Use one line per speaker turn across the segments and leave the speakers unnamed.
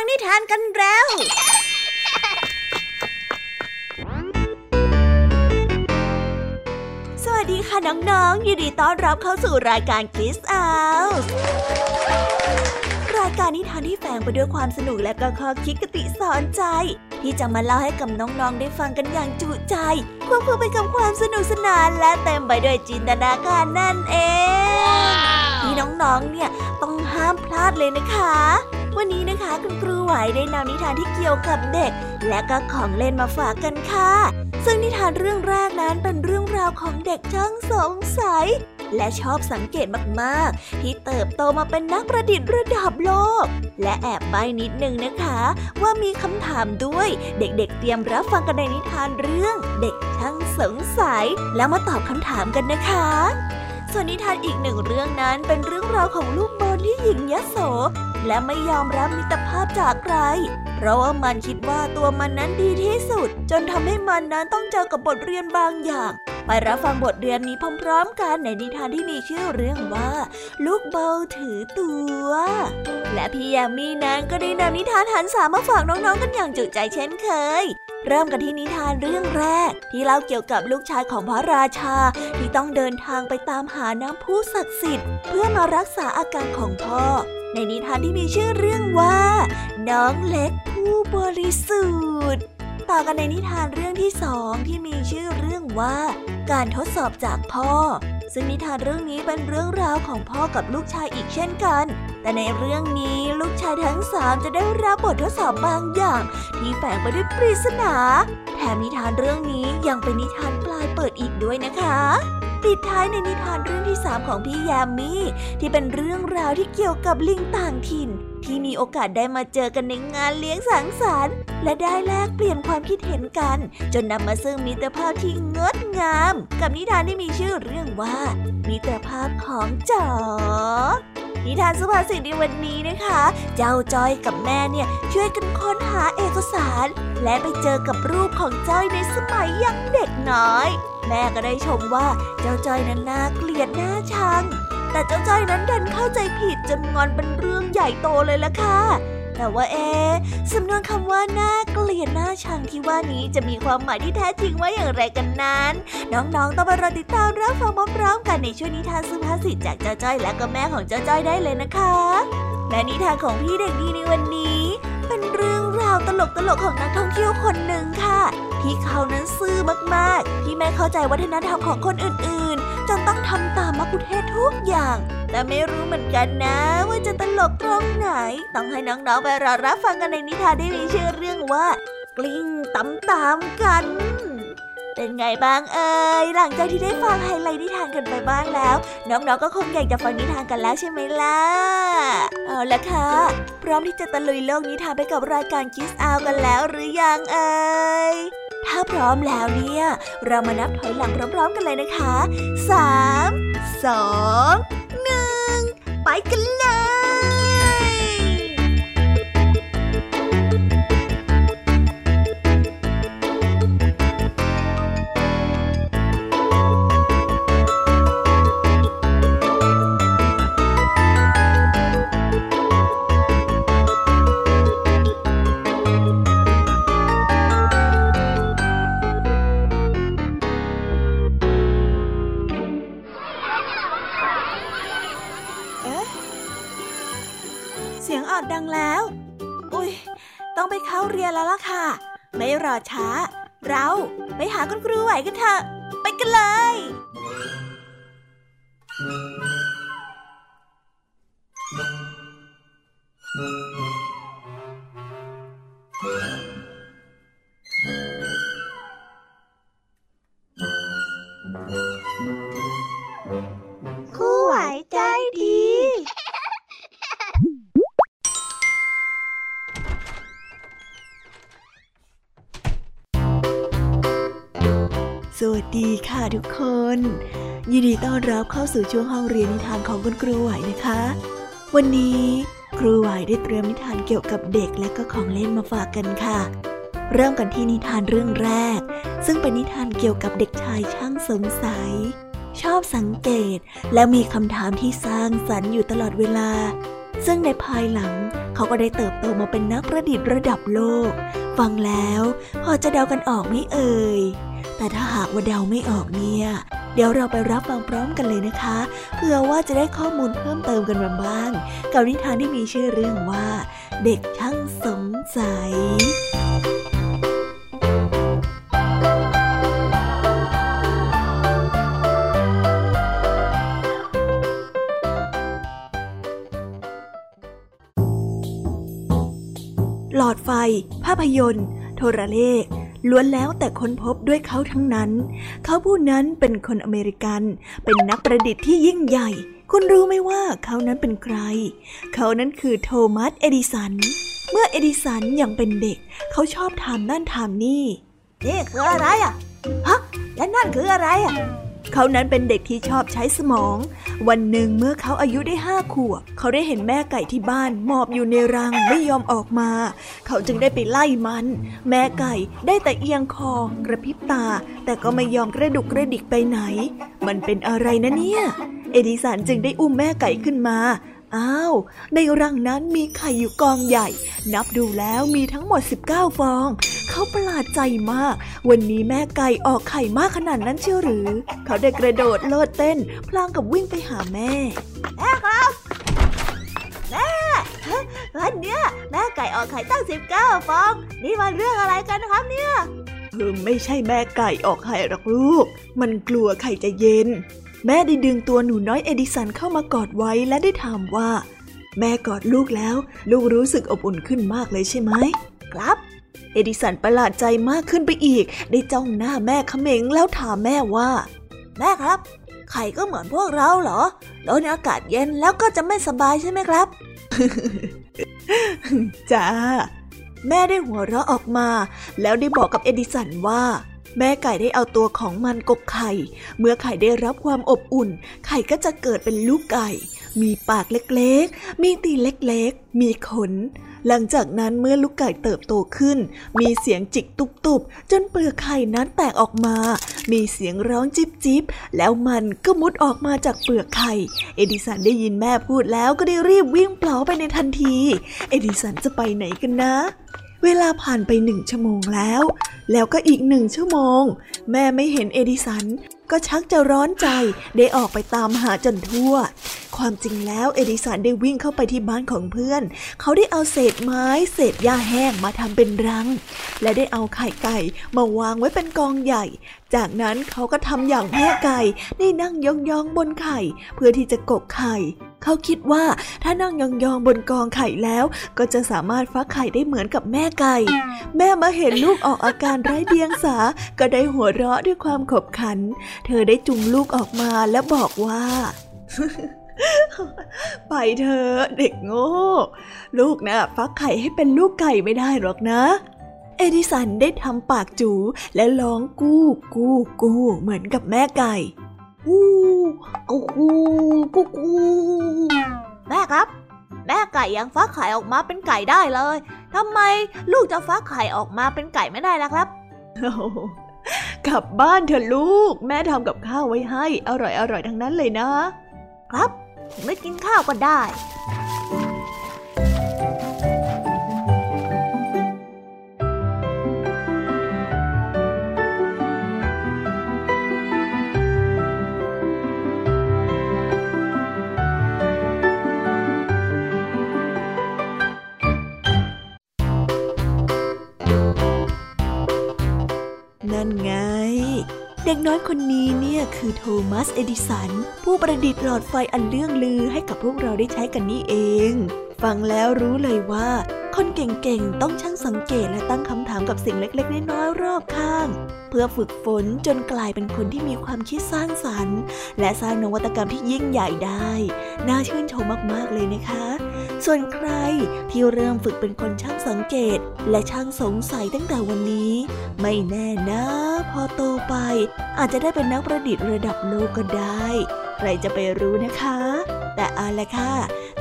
ฟังนิทานกันแล้ว สวัสดีค่ะน้องๆ ยินดีต้อนรับเข้าสู่รายการคิสอารายการนิทานที่แฝงไปด้วยความสนุกและก็ข้อคิดกติสอนใจ ที่จะมาเล่าให้กับน้องๆ ได้ฟังกันอย่างจุใจ ควบคู่ไปกับความสนุกสนาน และเต็มไปด้วยจินตนาการนั่นเอง ที่น้องๆ เนี่ยต้องห้ามพลาดเลยนะคะ วันนี้นะคะคุณครูไหวได้นำนิทานที่เกี่ยวกับเด็ก และก็ของเล่นมาฝากกันค่ะ ซึ่งนิทานเรื่องแรกนั้นเป็นเรื่องราวของเด็กช่างสงสัย และชอบสังเกตมากๆ ที่เติบโตมาเป็นนักประดิษฐ์ระดับโลก และแอบใบนิดนึงนะคะ ว่ามีคำถามด้วย เด็กๆ เตรียมรับฟังกันในนิทานเรื่อง เด็กช่างสงสัย แล้วมาตอบคำถามกันนะคะส่วนนิทานอีกหนึ่งเรื่องนั้นเป็นเรื่องราวของลูกบอลที่หญิงยโส และไม่ยอมรับมิตรภาพจากใคร เพราะว่ามันคิดว่าตัวมันนั้นดีที่สุด จนทำให้มันนั้นต้องเจอกับบทเรียนบางอย่าง ไปรับฟังบทเรียนนี้พร้อมๆกันในนิทานที่มีชื่อเรื่องว่า ลูกเบาถือตัว และพี่ยามีนั้นก็ได้นำนิทานหันสามาฝากน้องๆกันอย่างจุใจเช่นเคย เริ่มกันที่นิทานเรื่องแรก ที่เล่าเกี่ยวกับลูกชายของพระราชา ที่ต้องเดินทางไปตามหาน้ำพุศักดิ์สิทธิ์ เพื่อมารักษาอาการของพ่อ ในนิทานที่มีชื่อเรื่องว่า น้องเล็กผู้บริสุทธิ์ ต่อกันในนิทานเรื่องที่สองที่มีชื่อเรื่องว่า การทดสอบจากพ่อ ซึ่งนิทานเรื่องนี้เป็นเรื่องราวของพ่อกับลูกชายอีกเช่นกัน แต่ในเรื่องนี้ลูกชายทั้งสามจะได้รับบททดสอบบางอย่าง ที่แฝงไปด้วยปริศนา แถมนิทานเรื่องนี้ยังเป็นนิทานปลายเปิดอีกด้วยนะคะ ปิดท้ายในนิทานเรื่องที่สามของพี่ยามีที่เป็นเรื่องราวที่เกี่ยวกับลิงต่างถิ่น ที่มีโอกาสได้มาเจอกันในงานเลี้ยงสังสรรค์ และได้แลกเปลี่ยนความคิดเห็นกัน จนนำมาซึ่งมิตรภาพที่งดงาม กับนิทานที่มีชื่อเรื่องว่า มิตรภาพของจ๋อ นิทานสุภาษิตในวันนี้นะคะ เจ้าจ้อยกับแม่เนี่ยช่วยกันค้นหาเอกสาร และไปเจอกับรูปของจ้อยในสมัยยังเด็กน้อย แม่ก็ได้ชมว่าเจ้าจ้อยนั้นน่าเกลียดน่าชัง แต่เจ้าจ้อยนั้นดันเข้าใจผิดจนงอนเป็นเรื่องใหญ่โตเลยล่ะค่ะ แต่ว่าเอ๊สำนวนคำว่าน่าเกลียดน่าชังที่ว่านี้จะมีความหมายที่แท้จริงว่าอย่างไรกันนั้น น้องๆต้องมารอติดตามรับฟังพร้อมๆกันในช่วงนิทานสุภาษิตจากเจ้าจ้อยและก็แม่ของเจ้าจ้อยได้เลยนะคะและนิทานของพี่เด็กดีในวันนี้ เป็นเรื่องราวตลกๆของนักท่องเที่ยวคนหนึ่งค่ะ ที่เขานั้นซื่อมากๆ ที่ไม่เข้าใจวัฒนธรรมของคนอื่นๆ จนต้องทำตามมักคุเทศทุกอย่าง แต่ไม่รู้เหมือนกันนะ ว่าจะตลกตรงไหน ต้องให้น้องๆไปรอรับฟังกันในนิทานที่มีชื่อเรื่องว่า กลิ้งตำตามกัน เป็นไงบ้างเอ่ยหลังจากที่ได้ฟังไฮไลท์นิทานกันไปบ้างแล้ว น้องๆก็คงอยากจะฟังนิทานกันแล้วใช่ไหมล่ะเอาละค่ะ พร้อมที่จะตะลุยโลกนิทานไปกับรายการคิสอาวกันแล้วหรือยังเอ่ย ถ้าพร้อมแล้วเนี่ย เรามานับถอยหลังพร้อมๆกันเลยนะคะสามสองหนึ่งไปกันเลย ยินดีต้อนรับเข้าสู่ช่วงห้องเรียนนิทานของคุณครูไหวนะคะ วันนี้ครูไหวได้เตรียมนิทานเกี่ยวกับเด็กและก็ของเล่นมาฝากกันค่ะ เริ่มกันที่นิทานเรื่องแรก ซึ่งเป็นนิทานเกี่ยวกับเด็กชายช่างสงสัย ชอบสังเกตและมีคำถามที่สร้างสรรค์อยู่ตลอดเวลา ซึ่งในภายหลัง เขาก็ได้เติบโตมาเป็นนักประดิษฐ์ระดับโลก ฟังแล้วพอจะเดากันออกไหมเอ่ย แต่ถ้าหากว่าเดาไม่ออกเนี่ย เดี๋ยวเราไปรับฟังพร้อมกันเลยนะคะ เพื่อว่าจะได้ข้อมูลเพิ่มเติมกันมาบ้าง กับนิทานที่มีชื่อเรื่องว่า เด็กช่างสงสัย ภาพยนตร์ โทรเลขล้วนแล้วแต่ค้นพบด้วยเขาทั้งนั้น เขาผู้นั้นเป็นคนอเมริกัน เป็นนักประดิษฐ์ที่ยิ่งใหญ่ คุณรู้ไหมว่าเขานั้นเป็นใคร เขานั้นคือโทมัส เอดิสัน เมื่อเอดิสันยังเป็นเด็ก เขาชอบทำนั่นทำนี่
นี่คืออะไรอะ ฮะ และนั่นคืออะไรอะ
เขานั้นเป็นเด็กที่ชอบใช้สมอง วันหนึ่งเมื่อเขาอายุได้ห้าขวบ เขาได้เห็นแม่ไก่ที่บ้านหมอบอยู่ในรังไม่ยอมออกมา เขาจึงได้ไปไล่มัน แม่ไก่ได้แต่เอียงคอกระพริบตา แต่ก็ไม่ยอมกระดุกกระดิกไปไหน มันเป็นอะไรนะเนี่ย เอดิสันจึงได้อุ้มแม่ไก่ขึ้นมา อ้าว ในรังนั้นมีไข่อยู่กองใหญ่ นับดูแล้วมีทั้งหมด 19 ฟอง เขาประหลาดใจมาก วันนี้แม่ไก่ออกไข่มากขนาดนั้นเชียวหรือ เขาได้กระโดดโลดเต้น พลางกับวิ่งไปหาแม่
แม่ครับแม่วันเนี้ยแม่ไก่ออกไข่ตั้ง 19 ฟอง นี่มันเรื่องอะไรกันครับเนี่ย
เออไม่ใช่แม่ไก่ออกไข่หรอกลูก มันกลัวไข่จะเย็น แม่ได้ดึงตัวหนูน้อยเอดิสันเข้ามากอดไว้และได้ถามว่า แม่กอดลูกแล้ว ลูกรู้สึกอบอุ่นขึ้นมากเลยใช่ไหม
ครับ
เอดิสันประหลาดใจมากขึ้นไปอีก ได้จ้องหน้าแม่เขม็งแล้วถามแม่ว่า
แม่ครับ ไข่ก็เหมือนพวกเราเหรอโดนอากาศเย็นแล้วก็จะไม่สบายใช่ไหมครับ
จ้าแม่ได้หัวเราะออกมา แล้วได้บอกกับเอดิสันว่า แม่ไก่ได้เอาตัวของมันกบไข่ เมื่อไข่ได้รับความอบอุ่น ไข่ก็จะเกิดเป็นลูกไก่ มีปากเล็กๆ มีตีนเล็กๆ มีขน หลังจากนั้นเมื่อลูกไก่เติบโตขึ้น มีเสียงจิกตุบๆ จนเปลือกไข่นั้นแตกออกมา มีเสียงร้องจิบจิบแล้วมันก็มุดออกมาจากเปลือกไข่ เอดิสันได้ยินแม่พูดแล้วก็ได้รีบวิ่งเปล่าไปในทันที เอดิสันจะไปไหนกันนะ เวลาผ่านไปหนึ่งชั่วโมงแล้ว แล้วก็อีกหนึ่งชั่วโมง แม่ไม่เห็นเอดิสัน ก็ชักจะร้อนใจได้ออกไปตามหาจนทั่ว ความจริงแล้วเอดิสันได้วิ่งเข้าไปที่บ้านของเพื่อน เขาได้เอาเศษไม้เศษหญ้าแห้งมาทำเป็นรัง และได้เอาไข่ไก่มาวางไว้เป็นกองใหญ่ จากนั้นเขาก็ทำอย่างแม่ไก่ได้นั่งยองๆบนไข่ เพื่อที่จะกกไข่ เขาคิดว่าถ้านั่งยองๆบนกองไข่แล้ว ก็จะสามารถฟักไข่ได้เหมือนกับแม่ไก่ แม่มาเห็นลูกออกอาการไร้เดียงสา ก็ได้หัวเราะด้วยความขบขัน เธอได้จุงลูกออกมาและบอกว่าไปเธอเด็กโง่ ลูกนะฟักไข่ให้เป็นลูกไก่ไม่ได้หรอกนะ เอดิสันได้ทำปากจูและร้องกู้กู้กู้เหมือนกับแม่ไก่
กูกูกูกูกูแม่ครับ แม่ไก่ยังฟักไข่ออกมาเป็นไก่ได้เลยทำไมลูกจะฟักไข่ออกมาเป็นไก่ไม่ได้ล่ะครับ
กลับบ้านเถอะลูก แม่ทำกับข้าวไว้ให้ อร่อยอร่อยทั้งนั้นเลยนะ
ครับ ไม่กินข้าวก็ได้
เด็กน้อยคนนี้เนี่ยคือโทมัส เอดิสัน ผู้ประดิษฐ์หลอดไฟอันเลื่องลือให้กับพวกเราได้ใช้กันนี่เอง ฟังแล้วรู้เลยว่า คนเก่งๆ ต้องช่างสังเกตและตั้งคำถามกับสิ่งเล็กๆ น้อยๆ รอบข้าง เพื่อฝึกฝนจนกลายเป็นคนที่มีความคิดสร้างสรรค์ และสร้างนวัตกรรมที่ยิ่งใหญ่ได้ น่าชื่นชมมากๆเลยนะคะ ส่วนใครที่เริ่มฝึกเป็นคนช่างสังเกต และช่างสงสัยตั้งแต่วันนี้ ไม่แน่นะ พอโตไป อาจจะได้เป็นนักประดิษฐ์ระดับโลกก็ได้ ใครจะไปรู้นะคะ แต่เอาละค่ะ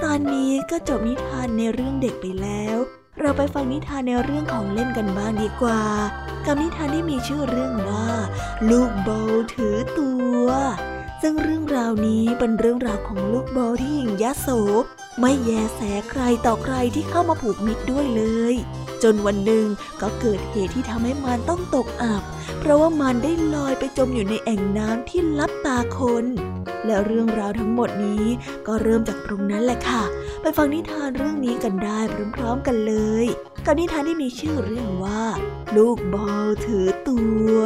ตอนนี้ก็จบนิทานในเรื่องเด็กไปแล้ว เราไปฟังนิทานในเรื่องของเล่นกันบ้างดีกว่า กับนิทานที่มีชื่อเรื่องว่า ลูกโบถือตัว ซึ่งเรื่องราวนี้เป็นเรื่องราวของลูกโบที่หญิงยะโส ไม่แยแสใครต่อใครที่เข้ามาผูกมิตรด้วยเลย จนวันหนึ่งก็เกิดเหตุที่ทำให้มันต้องตกอับ เพราะว่ามันได้ลอยไปจมอยู่ในแอ่งน้ำที่ลับตาคน แล้วเรื่องราวทั้งหมดนี้ก็เริ่มจากตรงนั้นแหละค่ะ ไปฟังนิทานเรื่องนี้กันได้พร้อมๆกันเลย กับนิทานที่มีชื่อเรื่องว่า ลูกบอลถือตัว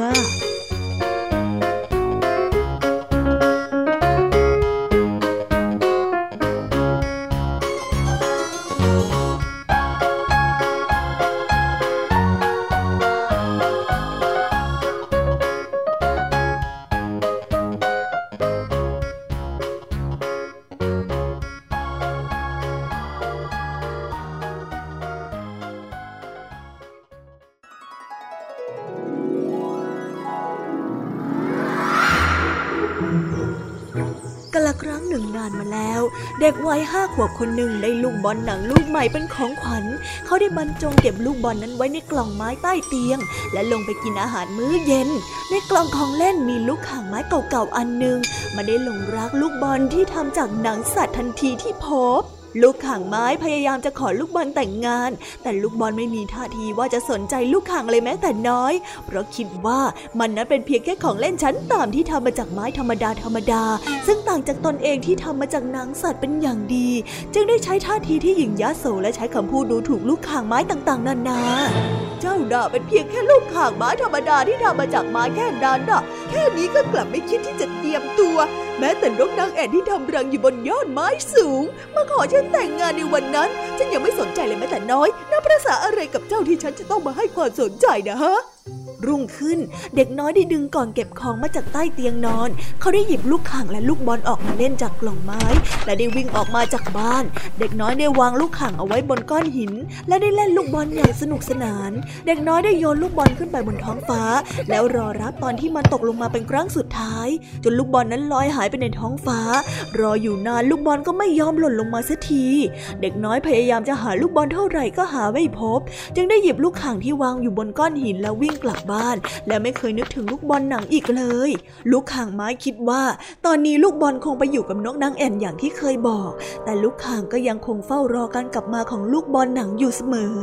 เด็กวัยห้าขวบคนหนึ่งได้ลูกบอลหนังลูกใหม่เป็นของขวัญ เขาได้บรรจงเก็บลูกบอลนั้นไว้ในกล่องไม้ใต้เตียง และลงไปกินอาหารมื้อเย็น ในกล่องของเล่นมีลูกข่างไม้เก่าๆอันหนึ่งมาได้หลงรักลูกบอลที่ทำจากหนังสัตว์ทันทีที่พบ ลูกข่างไม้พยายามจะขอลูกบอลแต่งงาน แต่ลูกบอลไม่มีท่าทีว่าจะสนใจลูกข่างเลยแม้แต่น้อย เพราะคิดว่ามันนั้นเป็นเพียงแค่ของเล่นชั้นต่ำที่ทำมาจากไม้ธรรมดาธรรมดา ซึ่งต่างจากตนเองที่ทำมาจากหนังสัตว์เป็นอย่างดี จึงได้ใช้ท่าทีที่หยิ่งยะโสและใช้คำพูดดูถูกลูกข่างไม้ต่างๆนานา เจ้าด่าเป็นเพียงแค่ลูกข่างไม้ธรรมดาที่ทำมาจากไม้แค่นั้นน่ะ แค่นี้ก็กลับไม่คิดที่จะเตรียมตัว แม้แต่นกนางแอ่นที่ทำรังอยู่บนยอดไม้สูง มาขอฉันแต่งงานในวันนั้น ฉันยังไม่สนใจเลยแม้แต่น้อยนับประษาอะไรกับเจ้าที่ฉันจะต้องมาให้ความสนใจนะฮะ รุ่งขึ้น เด็กน้อยได้ดึงก่อนเก็บของมาจากใต้เตียงนอน เขาได้หยิบลูกข่างและลูกบอลออกมาเล่นจากกล่องไม้ และได้วิ่งออกมาจากบ้าน เด็กน้อยได้วางลูกข่างเอาไว้บนก้อนหิน และได้เล่นลูกบอลอย่างสนุกสนาน เด็กน้อยได้โยนลูกบอลขึ้นไปบนท้องฟ้า แล้วรอรับตอนที่มันตกลงมาเป็นครั้งสุดท้าย จนลูกบอลนั้นลอยหายไปในท้องฟ้า รออยู่นานลูกบอลก็ไม่ยอมหล่นลงมาสักที เด็กน้อยพยายามจะหาลูกบอลเท่าไหร่ก็หาไม่พบ จึงได้หยิบลูกข่างที่วางอยู่บนก้อนหินแล้ววิ่งกลับบ้าน และไม่เคยนึกถึงลูกบอลหนังอีกเลย ลูกข่างไม้คิดว่า ตอนนี้ลูกบอลคงไปอยู่กับนกนางแอ่นอย่างที่เคยบอก แต่ลูกข่างก็ยังคงเฝ้ารอการกลับมาของลูกบอลหนังอยู่เสมอ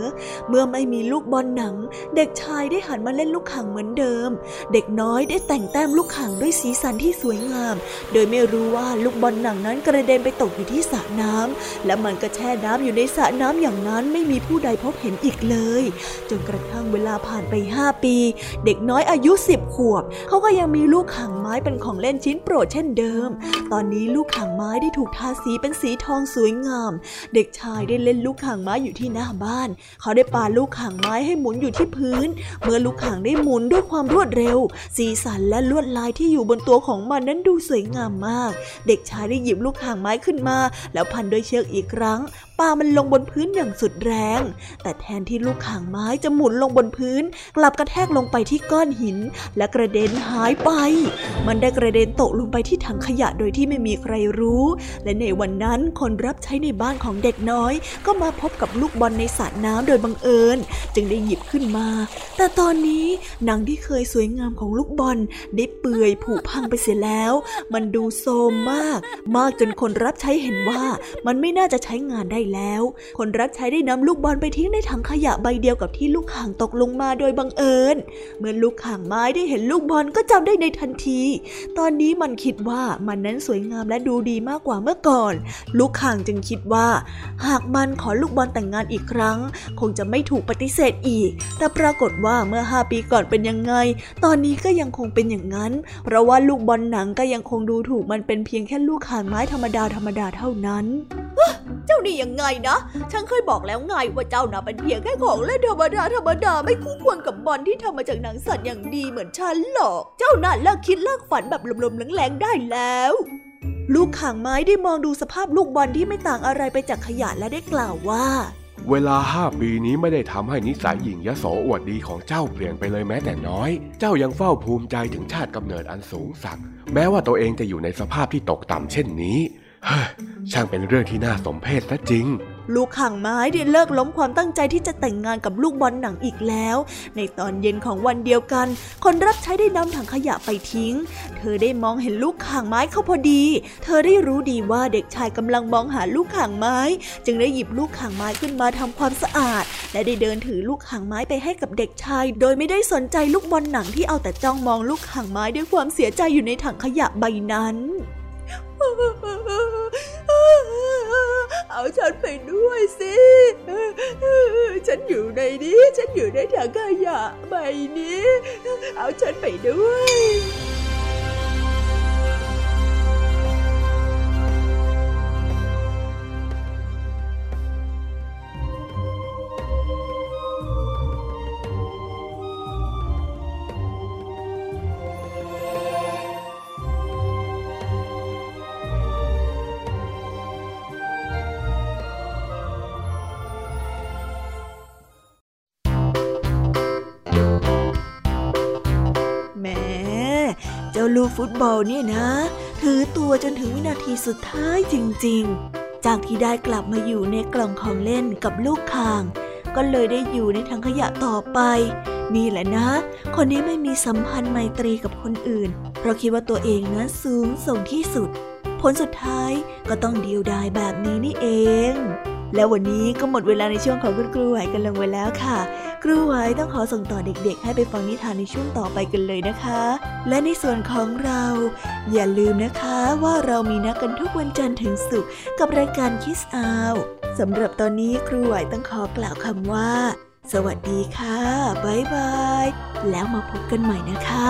เมื่อไม่มีลูกบอลหนัง เด็กชายได้หันมาเล่นลูกข่างเหมือนเดิม เด็กน้อยได้แต่งแต้มลูกข่างด้วยสีสันที่สวยงาม โดยไม่รู้ว่าลูกบอลหนังนั้นกระเด็นไปตกอยู่ที่สระน้ำและมันก็แช่น้ำอยู่ในสระน้ำอย่างนั้นไม่มีผู้ใดพบเห็นอีกเลย จนกระทั่งเวลาผ่านไปห้าปีเด็กน้อยอายุสิบขวบเขาก็ยังมีลูกข่างไม้เป็นของเล่นชิ้นโปรดเช่นเดิม ตอนนี้ลูกข่างไม้ได้ถูกทาสีเป็นสีทองสวยงาม เด็กชายได้เล่นลูกข่างไม้อยู่ที่หน้าบ้าน เขาได้ปาลูกข่างไม้ให้หมุนอยู่ที่พื้น เมื่อลูกข่างได้หมุนด้วยความรวดเร็ว สีสันและลวดลายที่อยู่บนตัวของมันนั้นดูสวยงามมาก เด็กชายได้หยิบลูกข่างไม้ขึ้นมา แล้วพันด้วยเชือกอีกครั้ง ปามันลงบนพื้นอย่างสุดแรง แต่แทนที่ลูกข่างไม้จะหมุนลงบนพื้น กลับกระแทกลงไปที่ก้อนหิน และกระเด็นหายไป มันได้กระเด็นตกลงไปที่ถังขยะโดยที่ไม่มีใครรู้ และในวันนั้นคนรับใช้ในบ้านของเด็กน้อย ก็มาพบกับลูกบอลในสระน้ำโดยบังเอิญ จึงได้หยิบขึ้นมา แต่ตอนนี้หนังที่เคยสวยงามของลูกบอลได้เปื่อยผุพังไปเสียแล้ว มันดูโทมมาก มากจนคนรับใช้เห็นว่ามันไม่น่าจะใช้งานได้แล้ว คนรับใช้ได้นำลูกบอลไปทิ้งในถังขยะใบเดียวกับที่ลูกข่างตกลงมาโดยบังเอิญ เมื่อลูกข่างไม้ได้เห็นลูกบอลก็จำได้ในทันที ตอนนี้มันคิดว่ามันนั้นสวยงามและดูดีมากกว่าเมื่อก่อน ลูกข่างจึงคิดว่า หากมันขอลูกบอลแต่งงานอีกครั้ง คงจะไม่ถูกปฏิเสธอีก แต่ปรากฏว่าเมื่อห้าปีก่อนเป็นยังไง ตอนนี้ก็ยังคงเป็นอย่างนั้น เพราะว่าลูกบอลหนังก็ยังคงดูถูกมันเป็นเพียงแค่ลูกข่างไม้ธรรมดาธรรมดาเท่านั้น เจ้านี่ยังไงนะ ฉันเคยบอกแล้วไงว่าเจ้าน่ะเป็นเพียงแค่ของเล่นธรรมดาธรรมดาไม่คู่ควรกับบอลที่ทำมาจากหนังสัตว์อย่างดีเหมือนฉันหรอก เจ้าน่ะเลิกคิดเลิกฝันแบบลมๆแรงๆได้แล้ว ลูกข่างไม้ได้มองดูสภาพลูกบอลที่ไม่ต่างอะไรไปจากขยะและได้กล่าวว่า
เวลาห้าปีนี้ไม่ได้ทำให้นิสัยหญิงยโสอวดดีของเจ้าเปลี่ยนไปเลยแม้แต่น้อย เจ้ายังเฝ้าภูมิใจถึงชาติกำเนิดอันสูงสักแม้ว่าตัวเองจะอยู่ในสภาพที่ตกต่ำเช่นนี้ ช่างเป็นเรื่องที่น่าสมเพชซะจริง
ลูกข่างไม้ได้เลิกล้มความตั้งใจที่จะแต่งงานกับลูกบอลหนังอีกแล้ว ในตอนเย็นของวันเดียวกัน คนรับใช้ได้นำถังขยะไปทิ้ง เธอได้มองเห็นลูกข่างไม้เข้าพอดี เธอได้รู้ดีว่าเด็กชายกำลังมองหาลูกข่างไม้ จึงได้หยิบลูกข่างไม้ขึ้นมาทำความสะอาด และได้เดินถือลูกข่างไม้ไปให้กับเด็กชาย โดยไม่ได้สนใจลูกบอลหนังที่เอาแต่จ้องมองลูกข่างไม้ด้วยความเสียใจอยู่ในถังขยะใบนั้น เอาฉันไปด้วยสิ ฉันอยู่ในนี้ ฉันอยู่ในถังขยะใบนี้ เอาฉันไปด้วย ลูกฟุตบอลเนี่ยนะ ถือตัวจนถึงวินาทีสุดท้ายจริงๆ จากที่ได้กลับมาอยู่ในกล่องของเล่นกับลูกคาง ก็เลยได้อยู่ในถังขยะต่อไป นี่แหละนะ คนนี้ไม่มีสัมพันธ์ไมตรีกับคนอื่น เพราะคิดว่าตัวเองนั้นสูงส่งที่สุด ผลสุดท้ายก็ต้องเดียวดายแบบนี้นี่เอง แล้ววันนี้ก็หมดเวลาในช่วงของคุณครูไหวกันลงไว้แล้วค่ะ ครูไหวต้องขอส่งต่อเด็กๆ ให้ไปฟังนิทานในช่วงต่อไปกันเลยนะคะ และในส่วนของเรา อย่าลืมนะคะว่าเรามีนัดกันทุกวันจันทร์ถึงศุกร์กับรายการคิสอาวสำหรับตอนนี้ครูไหวต้องขอกล่าวคำว่า สวัสดีค่ะบ๊ายบาย แล้วมาพบกันใหม่นะคะ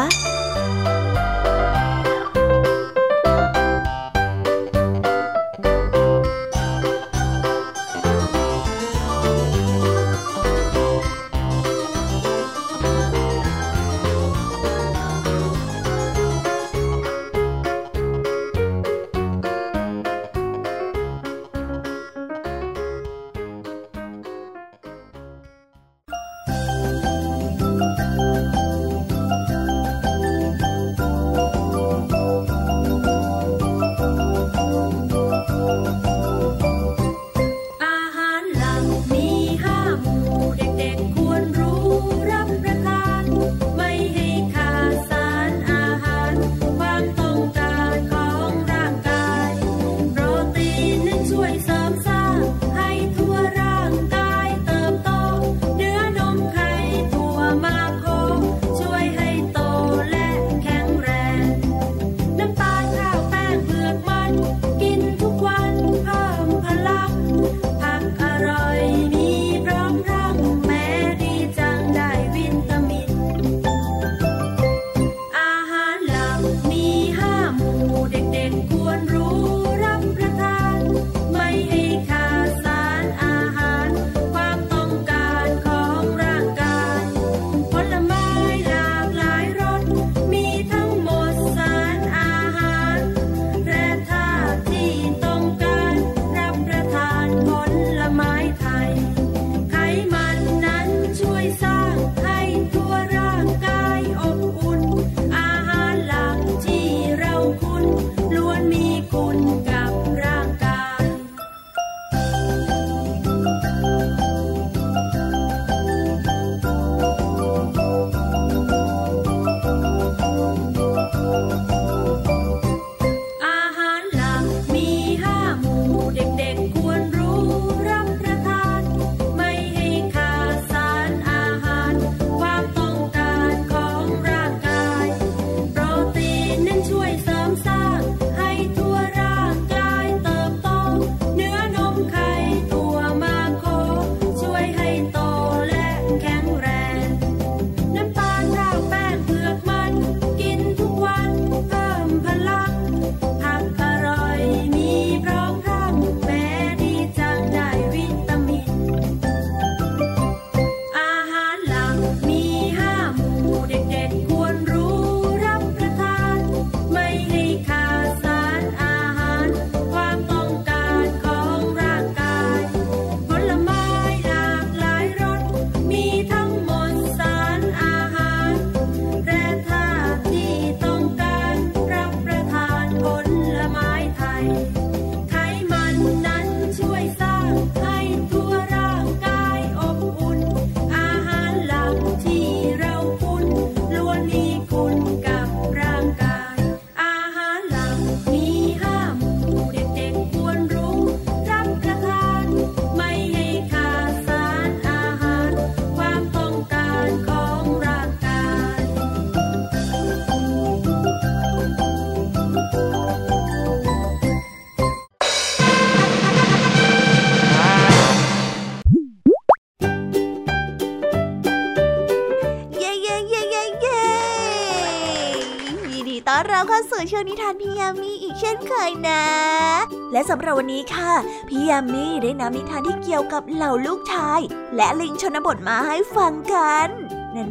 และสำหรับวันนี้ค่ะพี่ยามีได้นำนิทานที่เกี่ยวกับเหล่าลูกชาย และลิงชนบทมาให้ฟังกัน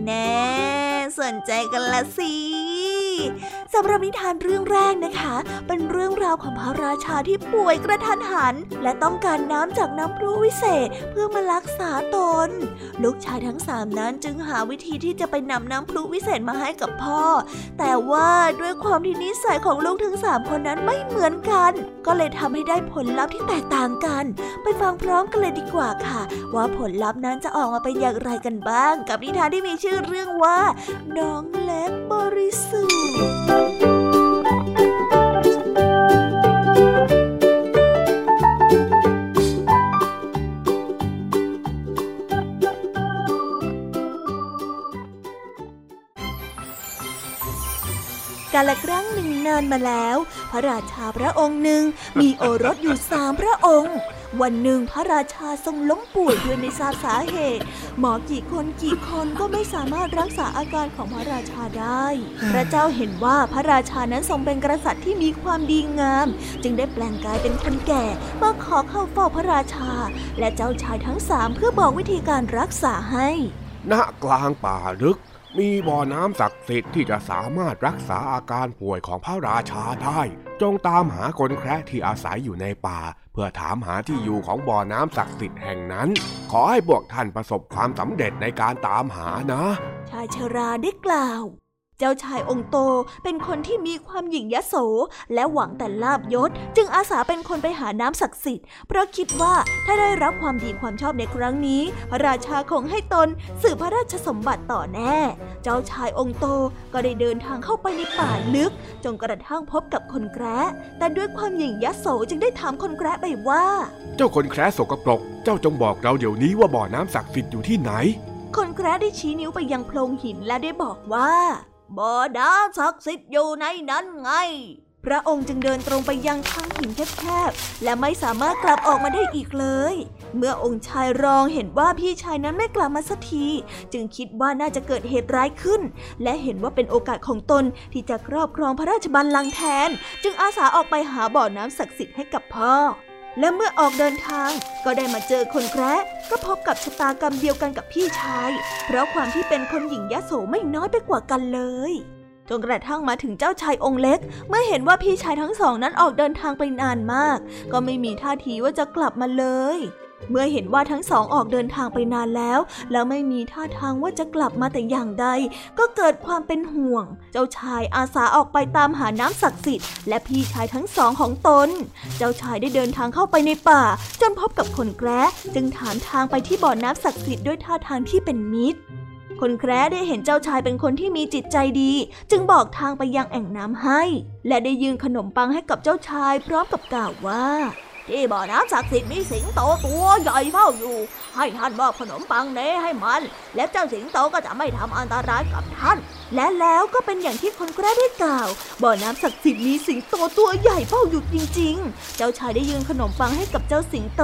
แน่ๆสนใจกันละสิสำหรับนิทานเรื่องแรกนะคะ เป็นเรื่องราวของพระราชาที่ป่วยกระทันหัน และต้องการน้ำจากน้ำพรุวิเศษเพื่อมารักษาตน ลูกชายทั้งสามนั้นจึงหาวิธีที่จะไปนำน้ำพรุวิเศษมาให้กับพ่อ แต่ว่าด้วยความที่นิสัยของลูกทั้งสามคนนั้นไม่เหมือนกัน ก็เลยทำให้ได้ผลลัพธ์ที่แตกต่างกัน ไปฟังพร้อมกันเลยดีกว่าค่ะ ว่าผลลัพธ์นั้นจะออกมาเป็นอย่างไรกันบ้าง กับนิทานที่มีชื่อเรื่องว่า น้องเล็กบริสุทธิ์ กาลครั้งหนึ่งนานมาแล้ว พระราชาพระองค์หนึ่งมีโอรสอยู่สามพระองค์ วันหนึ่งพระราชาทรงล้มป่วยด้วยไม่ทราบสาเหตุ หมอกี่คนกี่คนก็ไม่สามารถรักษาอาการของพระราชาได้ พระเจ้าเห็นว่าพระราชานั้นทรงเป็นกษัตริย์ที่มีความดีงาม จึงได้แปลงกายเป็นคนแก่มาขอเข้าเฝ้าพระราชา และเจ้าชายทั้งสามเพื่อบอกวิธีการรักษาให้
ณกลางป่าลึก มีบ่อน้ำศักดิ์สิทธิ์ที่จะสามารถรักษาอาการป่วยของพระราชาได้ จงตามหาคนแคระที่อาศัยอยู่ในป่า เพื่อถามหาที่อยู่ของบ่อน้ำศักดิ์สิทธิ์แห่งนั้น ขอให้พวกท่านประสบความสำเร็จในการตามหานะ
ชายชราได้กล่าว จ้าชายองค์โตเป็นคนที่มีความหยิ่งยโส และหวังแต่ลาบยศ จึงอาสาเป็นคนไปหาน้ำศักดิ์สิทธิ์เพราะคิดว่าถ้าได้รับความดีความชอบในครั้งนี้ พระราชาคงให้ตนสืบพระราชสมบัติต่อแน่ เจ้าชายองค์โตก็ได้เดินทางเข้าไปในป่าลึก จนกระทั่งพบกับคนแคระแต่ด้วยความหยิ่งยโสจึงได้ถามคนแคระไปว่า
เจ้าคนแคระสกปรก เจ้าจงบอกเราเดี๋ยวนี้ว่าบ่อน้ำศักดิ์สิทธิ์อยู่ที่ไหน
คนแคระได้ชี้นิ้วไปยังโพรงหินและได้บอกว่า บ่อน้ำศักดิ์สิทธิ์อยู่ในนั้นไง พระองค์จึงเดินตรงไปยังทางหินแคบๆ และไม่สามารถกลับออกมาได้อีกเลย เมื่อองค์ชายรองเห็นว่าพี่ชายนั้นไม่กลับมาสักที จึงคิดว่าน่าจะเกิดเหตุร้ายขึ้น และเห็นว่าเป็นโอกาสของตนที่จะครอบครองพระราชบัลลังก์แทน จึงอาสาออกไปหาบ่อน้ำศักดิ์สิทธิ์ให้กับพ่อ และเมื่อออกเดินทางก็ได้มาเจอคนแคระก็พบกับชะตากรรมเดียวกันกับพี่ชาย เพราะความที่เป็นคนหญิงยะโสไม่น้อยไปกว่ากันเลยจนกระทั่งมาถึงเจ้าชายองค์เล็ก เมื่อเห็นว่าพี่ชายทั้งสองนั้นออกเดินทางไปนานมาก ก็ไม่มีท่าทีว่าจะกลับมาเลย เมื่อเห็นว่าทั้งสองออกเดินทางไปนานแล้ว แล้วไม่มีท่าทางว่าจะกลับมาแต่อย่างใด ก็เกิดความเป็นห่วง เจ้าชายอาสาออกไปตามหาน้ำศักดิ์สิทธิ์และพี่ชายทั้งสองของตน เจ้าชายได้เดินทางเข้าไปในป่า จนพบกับคนแกร้จึงถามทางไปที่บ่อน้ำศักดิ์สิทธิ์ด้วยท่าทางที่เป็นมิตรคนแคร์ได้เห็นเจ้าชายเป็นคนที่มีจิตใจดี จึงบอกทางไปยังแอ่งน้ำให้ และได้ยืนขนมปังให้กับเจ้าชายพร้อมกับกล่าวว่า ที่บ่อน้ำศักดิ์สิทธิ์มีสิงโตตัวใหญ่เฝ้าอยู่ ให้ท่านมอบขนมปังเนให้มัน แล้วเจ้าสิงโตก็จะไม่ทำอันตรายกับท่าน และแล้วก็เป็นอย่างที่คนแกล้ได้กล่าว บ่อน้ำศักดิ์สิทธิ์มีสิงโตตัวใหญ่เฝ้าอยู่จริง ๆ เจ้าชายได้ยืนขนมปังให้กับเจ้าสิงโต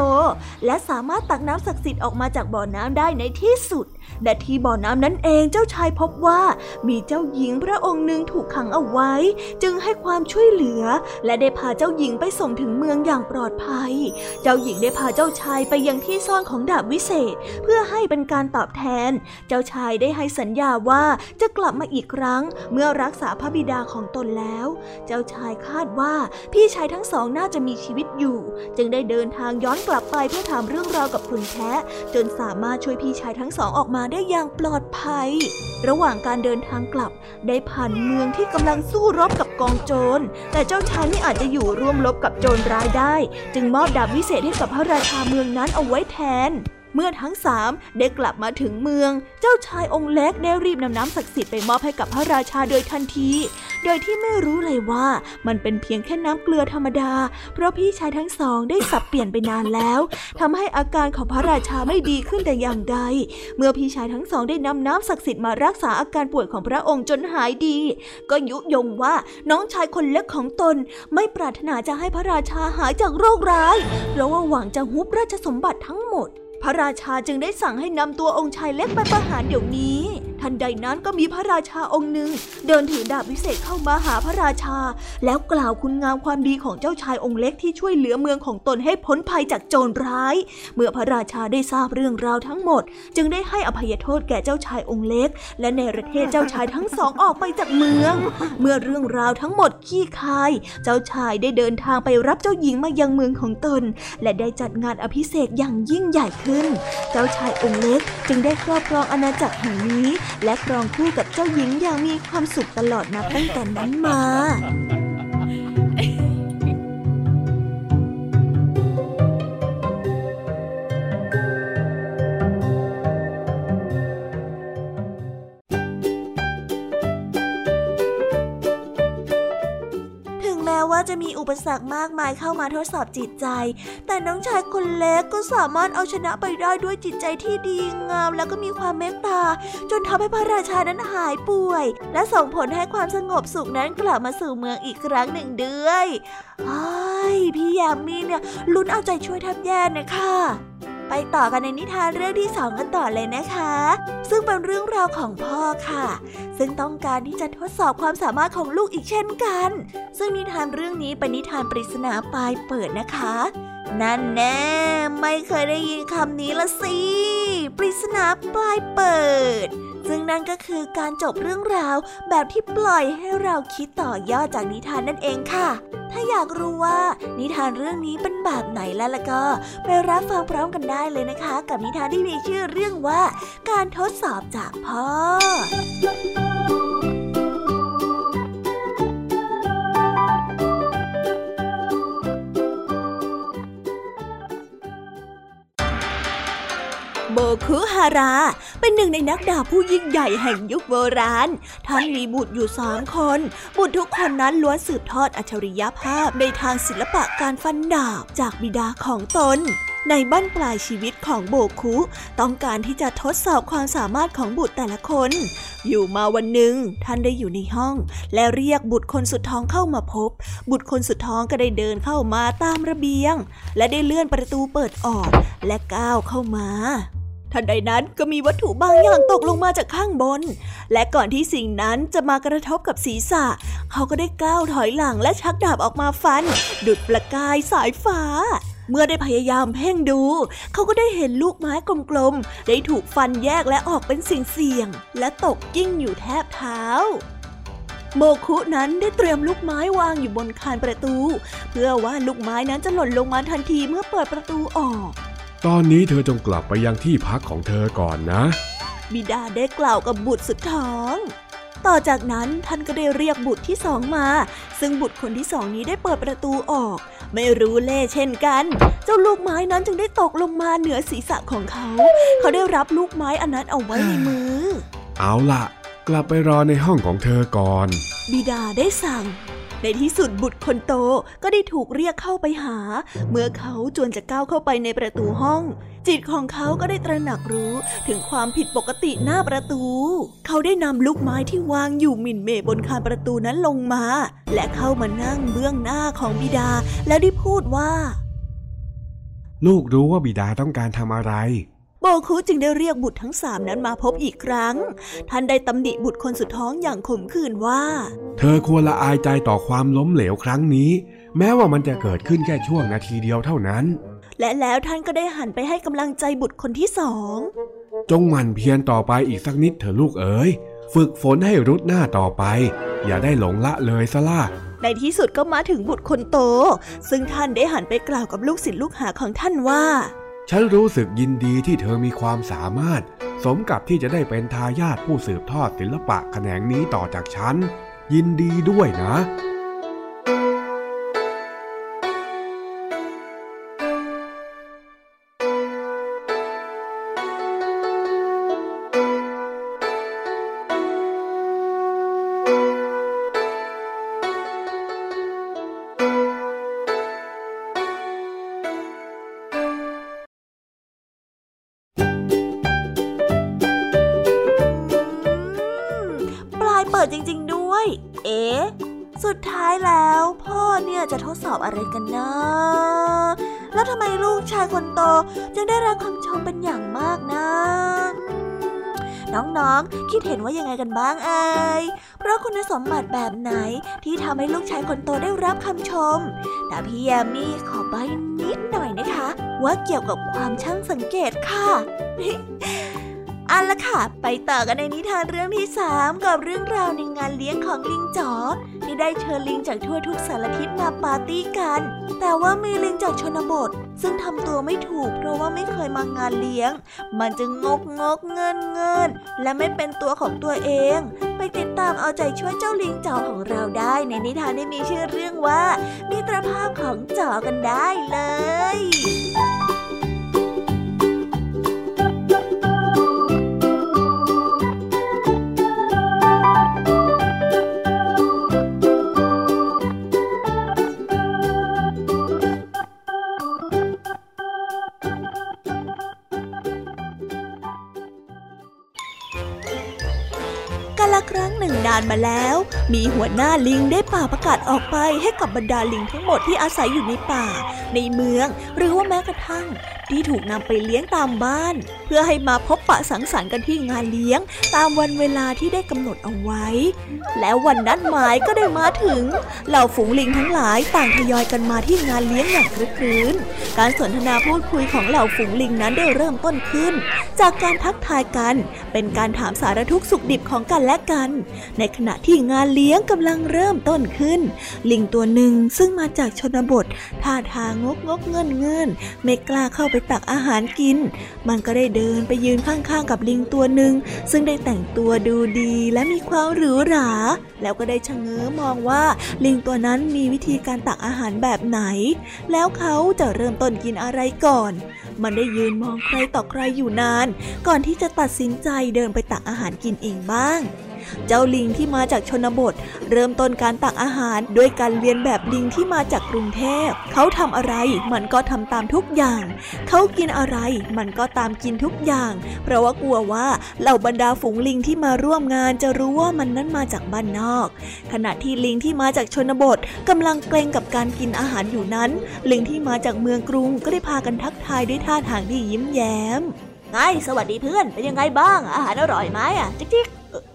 และสามารถตักน้ำศักดิ์สิทธิ์ออกมาจากบ่อน้ำได้ในที่สุดและที่บ่อน้ำนั้นเองเจ้าชายพบว่า มีเจ้าหญิงพระองค์หนึ่งถูกขังเอาไว้ จึงให้ความช่วยเหลือ และได้พาเจ้าหญิงไปส่งถึงเมืองอย่างปลอดภัย เจ้าหญิงได้พาเจ้าชายไปยังที่ซ่อนของดาบวิเศษ เพื่อให้เป็นการตอบแทน เจ้าชายได้ให้สัญญาว่าจะกลับมาอีกครั้ง เมื่อรักษาพระบิดาของตนแล้ว เจ้าชายคาดว่าพี่ชายทั้งสองน่าจะมีชีวิตอยู่ จึงได้เดินทางย้อนกลับไปเพื่อถามเรื่องราวกับคุณแคะจนสามารถช่วยพี่ชายทั้งสองออกมาได้อย่างปลอดภัย ระหว่างการเดินทางกลับ ได้ผ่านเมืองที่กำลังสู้รบกับกองโจร แต่เจ้าชายไม่อาจจะอยู่ร่วมรบกับโจรร้ายได้ จึงมอบดาบวิเศษให้กับพระราชาเมืองนั้นเอาไว้แทน เมื่อทั้งสามได้กลับมาถึงเมือง เจ้าชายองค์เล็กได้รีบนำน้ำศักดิ์สิทธิ์ไปมอบให้กับพระราชาโดยทันที โดยที่ไม่รู้เลยว่ามันเป็นเพียงแค่น้ำเกลือธรรมดา เพราะพี่ชายทั้งสองได้สับเปลี่ยนไปนานแล้วทำให้อาการของพระราชาไม่ดีขึ้นแต่อย่างใด เมื่อพี่ชายทั้งสองได้นำน้ำศักดิ์สิทธิ์มารักษาอาการป่วยของพระองค์จนหายดี ก็ยุยงว่าน้องชายคนเล็กของตน ไม่ปรารถนาจะให้พระราชาหายจากโรคร้าย เพราะว่าหวังจะฮุบราชสมบัติทั้งหมด พระราชาจึงได้สั่งให้นำตัวองค์ชายเล็กไปประหารเดี๋ยวนี้ ทั
นใดนั้นก็มีพระราชาองค์หนึ่ง เดินถือดาบวิเศษเข้ามาหาพระราชา แล้วกล่าวคุณงามความดีของเจ้าชายองค์เล็กที่ช่วยเหลือเมืองของตนให้พ้นภัยจากโจรร้าย เมื่อพระราชาได้ทราบเรื่องราวทั้งหมด จึงได้ให้อภัยโทษแก่เจ้าชายองค์เล็ก และในประเทศเจ้าชายทั้งสองออกไปจากเมือง เมื่อเรื่องราวทั้งหมดขี้คาย เจ้าชายได้เดินทางไปรับเจ้าหญิงมายังเมืองของตน และได้จัดงานอภิเษกอย่างยิ่งใหญ่ขึ้น เจ้าชายองค์เล็กจึงได้ครอบครองอาณาจักรแห่งนี้และครองคู่กับเจ้าหญิงอย่างมีความสุขตลอดนับตั้งแต่นั้นมา
จะมีอุปสรรคมากมายเข้ามาทดสอบจิตใจ แต่น้องชายคนเล็กก็สามารถเอาชนะไปได้ด้วยจิตใจที่ดีงาม แล้วก็มีความเมตตา จนทำให้พระราชานั้นหายป่วย และส่งผลให้ความสงบสุขนั้นกลับมาสู่เมืองอีกครั้งหนึ่งด้วยไอ้พี่ยามีเนี่ยลุ้นเอาใจช่วยทับแย่นะคะ ไปต่อกันในนิทานเรื่องที่สองกันต่อเลยนะคะ ซึ่งเป็นเรื่องราวของพ่อค่ะ ซึ่งต้องการที่จะทดสอบความสามารถของลูกอีกเช่นกัน ซึ่งนิทานเรื่องนี้เป็นนิทานปริศนาปลายเปิดนะคะ นั่นแน่ไม่เคยได้ยินคำนี้ละสิปริศนาปลายเปิด ซึ่งนั่นก็คือการจบเรื่องราวแบบที่ปล่อยให้เราคิดต่อยอดจากนิทานนั่นเองค่ะ ถ้าอยากรู้ว่านิทานเรื่องนี้เป็นแบบไหนแล้วล่ะก็ไปรับฟังพร้อมกันได้เลยนะคะ กับนิทานที่มีชื่อเรื่องว่า การทดสอบจากพ่อ โบคุฮารา เป็นหนึ่งในนักดาบผู้ยิ่งใหญ่แห่งยุคโบราณ ท่านมีบุตรอยู่สามคน บุตรทุกคนนั้นล้วนสืบทอดอัจฉริยภาพในทางศิลปะการฟันดาบจากบิดาของตน ในบ้านปลายชีวิตของโบคุ ต้องการที่จะทดสอบความสามารถของบุตรแต่ละคน อยู่มาวันหนึ่ง ท่านได้อยู่ในห้อง และเรียกบุตรคนสุดท้องเข้ามาพบ บุตรคนสุดท้องก็ได้เดินเข้ามาตามระเบียง และได้เลื่อนประตูเปิดออกและก้าวเข้ามา ทันใดนั้นก็มีวัตถุบางอย่างตกลงมาจากข้างบน และก่อนที่สิ่งนั้นจะมากระทบกับศีรษะ เขาก็ได้ก้าวถอยหลังและชักดาบออกมาฟัน ดุดประกายสายฟ้า เมื่อได้พยายามเพ่งดู เขาก็ได้เห็นลูกไม้กลมๆ ได้ถูกฟันแยกและออกเป็นสิ่งเสี่ยง และตกกิ้งอยู่แทบเท้าโมคุนั้นได้เตรียมลูกไม้วางอยู่บนคานประตู เพื่อว่าลูกไม้นั้นจะหล่นลงมาทันทีเมื่อเปิดประตูออก
ตอนนี้เธอจงกลับไปยังที่พักของเธอก่อนนะ
บิดาได้กล่าวกับบุตรสุดท้อง ต่อจากนั้นท่านก็ได้เรียกบุตรที่สองมา ซึ่งบุตรคนที่สองนี้ได้เปิดประตูออก ไม่รู้เล่เช่นกัน เจ้าลูกไม้นั้นจึงได้ตกลงมาเหนือศีรษะของเขา เขาได้รับลูกไม้อันนั้นเอาไว้ในมือ
เอาล่ะ กลับไปรอในห้องของเธอก่อน
บิดาได้สั่ง ในที่สุดบุตรคนโตก็ได้ถูกเรียกเข้าไปหา เมื่อเขาจวนจะก้าวเข้าไปในประตูห้อง จิตของเขาก็ได้ตระหนักรู้ถึงความผิดปกติหน้าประตู เขาได้นำลูกไม้ที่วางอยู่หมิ่นเมบนคานประตูนั้นลงมา และเข้ามานั่งเบื้องหน้าของบิดา แล้วได้พูดว่า
ลูกรู้ว่าบิดาต้องการทำอะไร
โบคุจึงได้เรียกบุตรทั้งสามนั้นมาพบอีกครั้ง ท่านได้ตำหนิบุตรคนสุดท้องอย่างขมขื่นว่า
เธอควรละอายใจต่อความล้มเหลวครั้งนี้ แม้ว่ามันจะเกิดขึ้นแค่ช่วงนาทีเดียวเท่านั้น
และแล้วท่านก็ได้หันไปให้กำลังใจบุตรคนที่สอง
จงหมั่นเพียรต่อไปอีกสักนิดเถอะลูกเอ๋ยฝึกฝนให้รุดหน้าต่อไป อย่าได้หลงละเลยซะล่ะ
ในที่สุดก็มาถึงบุตรคนโต ซึ่งท่านได้หันไปกล่าวกับลูกศิษย์ลูกหาของท่านว่า
ฉันรู้สึกยินดีที่เธอมีความสามารถ สมกับที่จะได้เป็นทายาทผู้สืบทอดศิลปะแขนงนี้ต่อจากฉัน ยินดีด้วยนะ
ห็นว่ายังไงกันบ้างเอ่ย เพราะคุณสมบัติแบบไหนที่ทำให้ลูกชายคนโตได้รับคำชม แต่พี่แยมมี่ขอใบนิดหน่อยนะคะ ว่าเกี่ยวกับความช่างสังเกตค่ะอันละค่ะ ไปต่อกันในนิทานเรื่องที่สามกับเรื่องราวในงานเลี้ยงของลิงจ๋อที่ได้เชิญลิงจากทั่วทุกสารทิศมาปาร์ตี้กัน แต่ว่ามีลิงจากชนบท ซึ่งทำตัวไม่ถูกเพราะว่าไม่เคยมางานเลี้ยง มันจึงงกงกเงินเงินและไม่เป็นตัวของตัวเอง ไปติดตามเอาใจช่วยเจ้าลิงจ๋อของเราได้ในนิทานที่มีชื่อเรื่องว่า มิตรภาพของจ๋อกันได้เลยานมาแล้ว มีหัวหน้าลิงได้ป่าประกาศออกไปให้กับบรรดาลิงทั้งหมดที่อาศัยอยู่ในป่า ในเมือง หรือว่าแม้กระทั่ง ที่ถูกนำไปเลี้ยงตามบ้าน เพื่อให้มาพบปะสังสรรค์กันที่งานเลี้ยง ตามวันเวลาที่ได้กำหนดเอาไว้ แล้ววันนัดหมายก็ได้มาถึง เหล่าฝูงลิงทั้งหลายต่างทยอยกันมาที่งานเลี้ยงอย่างคลึกคลื้น การสนทนาพูดคุยของเหล่าฝูงลิงนั้นได้เริ่มต้นขึ้น จากการทักทายกัน เป็นการถามสารทุกข์สุขดิบของกันและกัน ในขณะที่งานเลี้ยงกำลังเริ่มต้นขึ้น ลิงตัวหนึ่งซึ่งมาจากชนบทท่าทางงกงกเงินเงินไม่กล้าเข้าไปตักอาหารกิน มันก็ได้เดินไปยืนข้างๆกับลิงตัวหนึ่งซึ่งได้แต่งตัวดูดีและมีความหรูหรา แล้วก็ได้ชะเง้อมองว่าลิงตัวนั้นมีวิธีการตักอาหารแบบไหน แล้วเขาจะเริ่มต้นกินอะไรก่อน มันได้ยืนมองใครต่อใครอยู่นาน ก่อนที่จะตัดสินใจเดินไปตักอาหารกินเองบ้าง เจ้าลิงที่มาจากชนบท เริ่มต้นการตักอาหารด้วยการเรียนแบบลิงที่มาจากกรุงเทพ เขาทำอะไรมันก็ทำตามทุกอย่าง เขากินอะไรมันก็ตามกินทุกอย่าง เพราะว่ากลัวว่าเหล่าบรรดาฝูงลิงที่มาร่วมงานจะรู้ว่ามันนั้นมาจากบ้านนอก ขณะที่ลิงที่มาจากชนบทกำลังเกรงกับการกินอาหารอยู่นั้น ลิงที่มาจากเมืองกรุงก็ได้พากันทักทายด้วยท่าทางที่ยิ้มแย้มไงสวัสดีเพื่อน เป็นยังไงบ้าง อาหารอร่อยไหมอะ จิ๊กจิ๊ก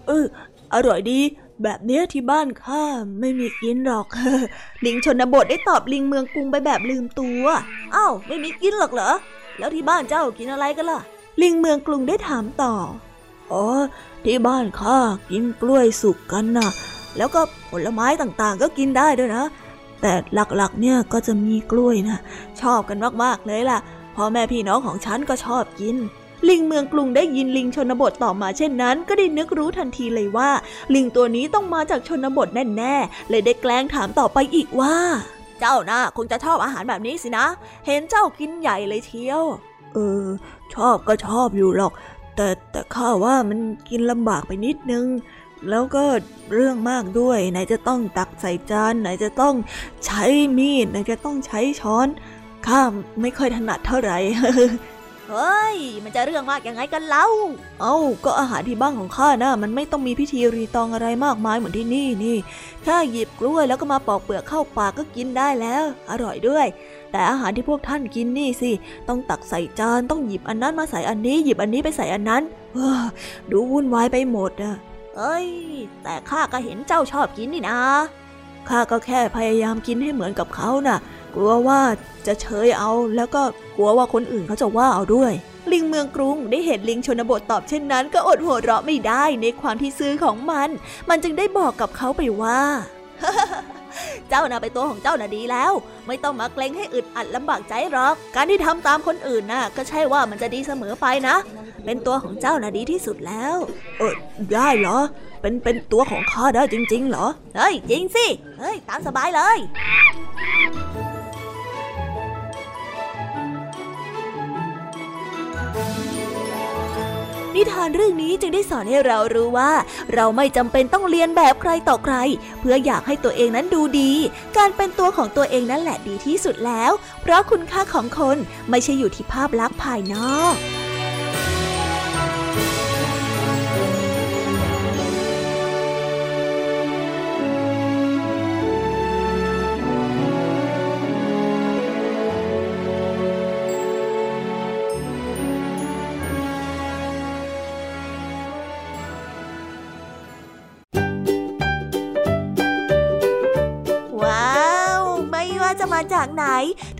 เออ อร่อยดี แบบเนี้ยที่บ้านข้าไม่มีกินหรอก
ลิงชนบทได้ตอบลิงเมืองกรุงไปแบบลืมตัวอ้าวไม่มีกินหรอกเหรอ แล้วที่บ้านเจ้ากินอะไรกันล่ะ ลิงเมืองกรุงได้ถามต่อ
อ๋อ ที่บ้านข้ากินกล้วยสุกกันนะแล้วก็ผลไม้ต่างๆ ก็กินได้ด้วยนะ แต่หลักๆ เนี่ยก็จะมีกล้วยนะ ชอบกันมากๆเลยล่ะพ่อแม่พี่น้องของฉันก็ชอบกิน
ลิงเมืองกรุงได้ยินลิงชนบทต่อมาเช่นนั้น ก็ได้นึกรู้ทันทีเลยว่า ลิงตัวนี้ต้องมาจากชนบทแน่ๆ เลยได้แกล้งถามต่อไปอีกว่า เจ้านะคงจะชอบอาหารแบบนี้สินะ เห็นเจ้ากินใหญ่เลยเชียว
เออ ชอบก็ชอบอยู่หรอก แต่แต่ข้าว่ามันกินลำบากไปนิดนึงแล้วก็เรื่องมากด้วย ไหนจะต้องตักใส่จานไหนจะต้องใช้มีดไหนจะต้องใช้ช้อน ข้าไม่ค่อยถนัดเท่าไหร่
เฮ้ย มันจะเรื่องมากยังไงกันเล่า
เอ้า ก็อาหารที่บ้านของข้านะ มันไม่ต้องมีพิธีรีตองอะไรมากมายเหมือนที่นี่นี่ แค่หยิบกล้วยแล้วก็มาปอกเปลือกเข้าปากก็กินได้แล้ว อร่อยด้วย แต่อาหารที่พวกท่านกินนี่สิ ต้องตักใส่จาน ต้องหยิบอันนั้นมาใส่อันนี้ หยิบอันนี้ไปใส่อันนั้น ดูวุ่นวายไปหมดอะ
เอ้ย แต่ข้าก็เห็นเจ้าชอบกินนี่นะ
ข้าก็แค่พยายามกินให้เหมือนกับเขานะ่ะ กลัวว่าจะเฉยเอา แล้วก็กลัวว่าคนอื่นเขาจะว่าเอาด้วย
ลิงเมืองกรุงได้เห็นลิงชนบทตอบเช่นนั้น ก็อดหัวเราะไม่ได้ในความที่ซื้อของมัน มันจึงได้บอกกับเขาไปว่าเจ้าน่ะเป็นตัวของเจ้าน่ะดีแล้ว ไม่ต้องมาเกรงให้อึดอัดลำบากใจหรอก การที่ทำตามคนอื่นน่ะ ก็ใช่ว่ามันจะดีเสมอไปนะ เป็นตัวของเจ้าน่ะดีที่สุดแล้ว
เออได้เหรอ เป็นเป็นตัวของข้าได้จริง ๆ เหรอ
เฮ้ยจริงสิ เฮ้ยตามสบายเลยนิทานเรื่องนี้จึงได้สอนให้เรารู้ว่า เราไม่จำเป็นต้องเรียนแบบใครต่อใคร เพื่ออยากให้ตัวเองนั้นดูดี การเป็นตัวของตัวเองนั่นแหละดีที่สุดแล้ว เพราะคุณค่าของคนไม่ใช่อยู่ที่ภาพลักษณ์ภายนอก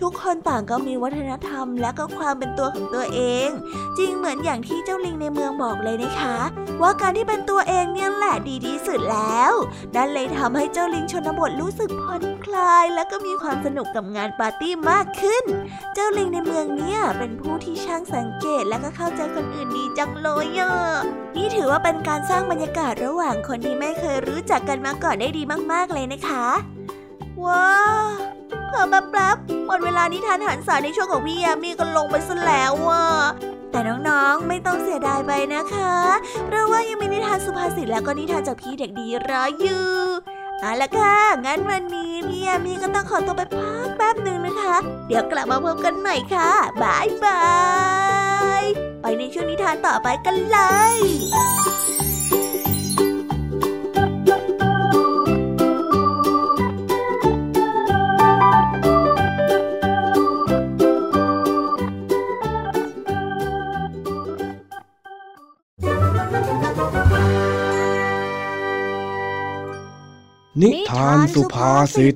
ทุกคนต่างก็มีวัฒนธรรมและก็ความเป็นตัวของตัวเอง จริงเหมือนอย่างที่เจ้าลิงในเมืองบอกเลยนะคะ ว่าการที่เป็นตัวเองเนี่ยแหละดีที่สุดแล้วนั่นเลยทำให้เจ้าลิงชนบทรู้สึกผ่อนคลาย และก็มีความสนุกกับงานปาร์ตี้มากขึ้น เจ้าลิงในเมืองเนี่ยเป็นผู้ที่ช่างสังเกตและก็เข้าใจคนอื่นดีจังเลยอะนี่ถือว่าเป็นการสร้างบรรยากาศระหว่างคนที่ไม่เคยรู้จักกันมาก่อนได้ดีมากๆเลยนะคะ ว้าว เพิ่มแป๊บๆหมดเวลานิทานหันษาในช่วงของพี่ยามีก็ลงไปซะแล้วอะแต่น้องๆ ไม่ต้องเสียดายไปนะคะ เพราะว่ายังมีนิทานสุภาษิตและก็นิทานจากพี่เด็กดีรออยู่เอาละค่ะ งั้นวันนี้พี่ยามีก็ต้องขอตัวไปพักแป๊บหนึ่งนะคะ เดี๋ยวกลับมาพบกันใหม่ค่ะบายบาย ไปในช่วงนิทานต่อไปกันเลย
นิทานสุภาษิต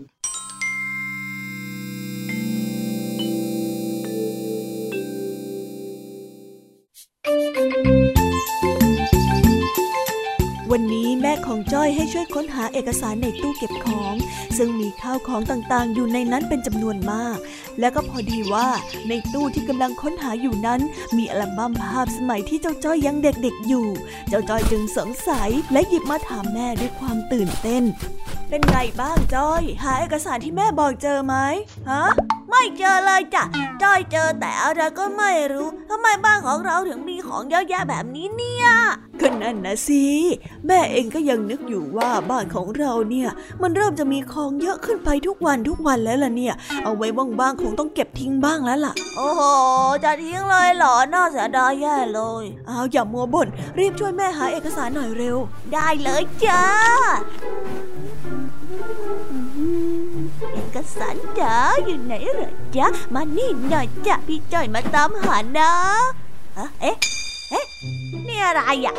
หาเอกสารในตู้เก็บของ ซึ่งมีข้าวของต่างๆ อยู่ในนั้นเป็นจำนวนมาก และก็พอดีว่าในตู้ที่กำลังค้นหาอยู่นั้น มีอัลบั้มภาพสมัยที่เจ้าจ้อยยังเด็กๆอยู่ เจ้าจ้อยจึงสงสัยและหยิบมาถามแม่ด้วยความตื่นเต้น เป็นไงบ้างจ้อย หาเอกสารที่แม่บอกเจอไหมฮะ ไม่เจอเลยจ้ะจ้อยเจอแต่อะไรก็ไม่รู้ทำไมบ้านของเราถึงมีของเยอะแยะแบบนี้เนี่ยก็นั่นนะสิแม่เองก็ยังนึกอยู่ว่าบ้านของเราเนี่ย มันเริ่มจะมีของเยอะขึ้นไปทุกวันทุกวันแล้วล่ะเนี่ย เอาไว้บ้างๆคงต้องเก็บทิ้งบ้างแล้วล่ะ โอ้โหจะทิ้งเลยเหรอน่าเสียดายแย่เลยเอาอย่ามัวบ่นรีบช่วยแม่หาเอกสารหน่อยเร็ว ได้เลยจ้า เอกสารจ๋าอยู่ไหนเหรอจ๊ะมานี่หน่อยจ้ะพี่จ้อยมาตามหานะเอ๊ะเอ๊ะนี่อะไรอะ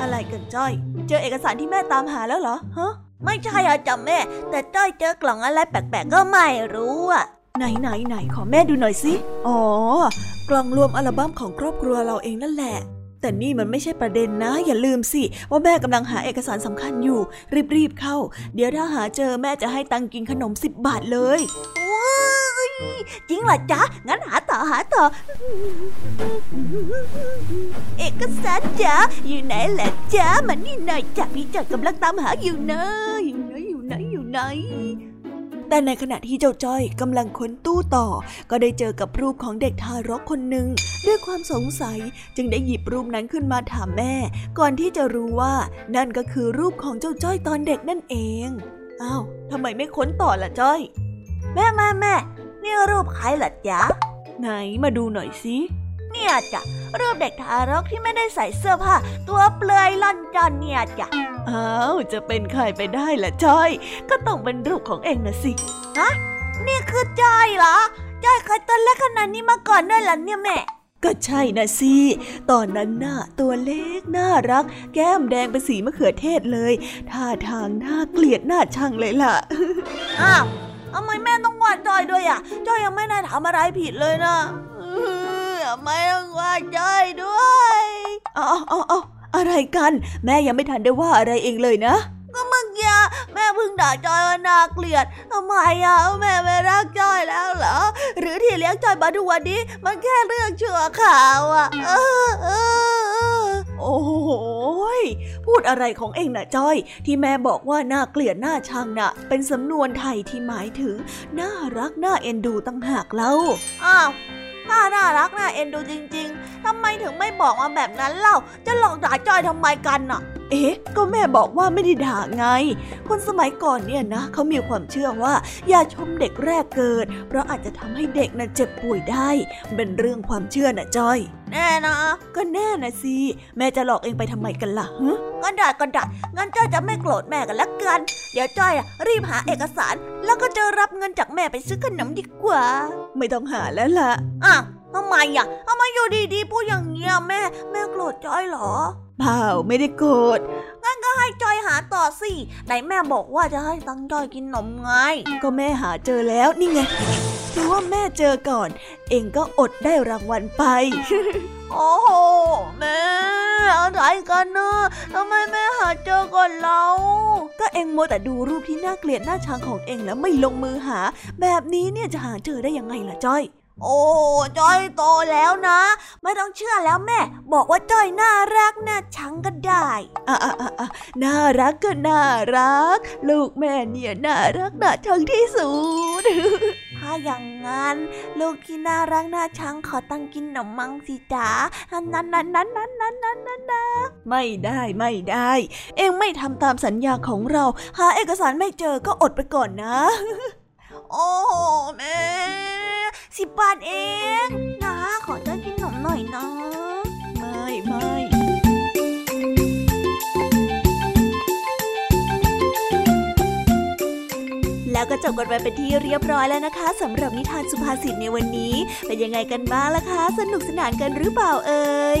อะไรกันจ้อย เจอเอกสารที่แม่ตามหาแล้วเหรอฮะไม่ใช่อะจ้ะแม่ แต่จ้อยเจอกล่องอะไรแปลกๆก็ไม่รู้อะไหนไหนไหนขอแม่ดูหน่อยสิ อ๋อ กล่องรวมอัลบั้มของครอบครัวเราเองนั่นแหละ แต่นี่มันไม่ใช่ประเด็นนะ อย่าลืมสิ ว่าแม่กำลังหาเอกสารสำคัญอยู่ รีบๆเข้า เดี๋ยวถ้าหาเจอแม่จะให้ตังกินขนมสิบบาทเลยว้ยจริงเหรอจ๊ะ งั้นหาต่อหาต่อ เอกสารจ๊ะ อยู่ไหนแหละจ๊ะ มันนี่หน่อยจ้ะพี่จอยกำลังตามหาอยู่นะอยู่ไหนอยู่ไหนอยู่ไหน แต่ในขณะที่เจ้าจ้อยกำลังค้นตู้ต่อ ก็ได้เจอกับรูปของเด็กทารกคนหนึ่งด้วยความสงสัยจึงได้หยิบรูปนั้นขึ้นมาถามแม่ ก่อนที่จะรู้ว่านั่นก็คือรูปของเจ้าจ้อยตอนเด็กนั่นเองอ้าวทำไมไม่ค้นต่อล่ะจ้อย แม่แม่แม่นี่รูปใครล่ะจ๊ะไหนมาดูหน่อยสิ เนี่ยจ้ะรูปเด็กทารกที่ไม่ได้ใส่เสื้อผ้าตัวเปลือยล่อนจอนเนี่ยจ้ะอ้าวจะเป็นใครไปได้ล่ะจ้อย ก็ต้องเป็นรูปของเองนะสิฮะนี่คือจ้อยเหรอจ้อยเคยตัวเล็กขนาดนี้มาก่อนด้วยเหรอเนี่ยแม่ก็ใช่นะสิ ตอนนั้นน่ะตัวเล็กน่ารัก แก้มแดงเป็นสีมะเขือเทศเลย ท่าทางน่าเกลียดน่าชังเลยล่ะ อ้าวทำไมแม่ต้องว่าจอยด้วยอะ จอยยังไม่ได้ทำอะไรผิดเลยนะทำ ไมต้องว่าจอยด้วยอ๋ออ๋ออ๋ออะไรกัน แม่ยังไม่ทันได้ว่าอะไรเองเลยนะ ก็เมื่อกี้แม่เพิ่งด่าจอยว่าน่าเกลียดทำไมอะแม่ไม่รักจอยแล้วเหรอ หรือที่เลี้ยงจอยมาทุกวันนี้ มันแค่เรื่องชั่วข่าวอะเออเออเออโอ้โหยพูดอะไรของเองน่ะจ้อย ที่แม่บอกว่าน่าเกลียดน่าชังน่ะ เป็นสำนวนไทยที่หมายถึง น่ารักน่าเอ็นดูตั้งหากเล่าอ้าว ถ้าน่ารักน่าเอ็นดูจริง ๆทำไมถึงไม่บอกมาแบบนั้นเล่า จะหลอกด่าจอยทำไมกันน่ะ เอ๊ะ ก็แม่บอกว่าไม่ได้ด่าไง คนสมัยก่อนเนี่ยนะเขามีความเชื่อว่า อย่าชมเด็กแรกเกิด เพราะอาจจะทำให้เด็กน่ะเจ็บป่วยได้ เป็นเรื่องความเชื่อนะจอย แน่นะ ก็แน่นะสิแม่จะหลอกเองไปทำไมกันล่ะฮะก็ได้ก็ได้งั้นจ้อยจะไม่โกรธแม่กันละกัน เดี๋ยวจ้อยอะรีบหาเอกสาร แล้วก็จะรับเงินจากแม่ไปซื้อขนมดีกว่า ไม่ต้องหาแล้วล่ะอ้าวทำไมอะทำไมอยู่ดีๆพูดอย่างเงี้ยแม่ แม่โกรธจ้อยเหรอ เปล่าไม่ได้โกรธงั้นก็ให้จอยหาต่อสิไหนแม่บอกว่าจะให้ตังจอยกินนมไง
ก็แม่หาเจอแล้วนี่ไงถือว่าแม่เจอก่อน เองก็อดได้รางวัลไป
โอ้โหแม่อะไรกันเนอะทำไมแม่หาเจอก่อนเรา
ก็เองมัวแต่ดูรูปที่น่าเกลียดน่าชังของเองแล้วไม่ลงมือหา แบบนี้เนี่ยจะหาเจอได้ยังไงล่ะจ้อย
โอ้จ้อยโตแล้วนะ ไม่ต้องเชื่อแล้วแม่ บอกว่าจ้อยน่ารักน่าชังก็ได้
อะน่ารักก็น่ารัก ลูกแม่เนี่ยน่ารักน่าชังที่สุด
ถ้าอย่างนั้น ลูกที่น่ารักน่าชังขอตั้งกินหนมังสิจ้านั้นนั้นนั้นนั้นนั้นนั้นนั้น
ไม่ได้ไม่ได้ เอ็งไม่ทำตามสัญญาของเรา หาเอกสารไม่เจอก็อดไปก่อนนะ
โอ้โหแม่สิบบาทเองนะขอจ้กินหนมหน่อยนะ
ไม่ไม่แล้วก็จบกันไปเป็นที่เรียบร้อยแล้วนะคะสำหรับนิทานสุภาษิตในวันนี้ เป็นยังไงกันบ้างล่ะคะ สนุกสนานกันหรือเปล่าเอ่ย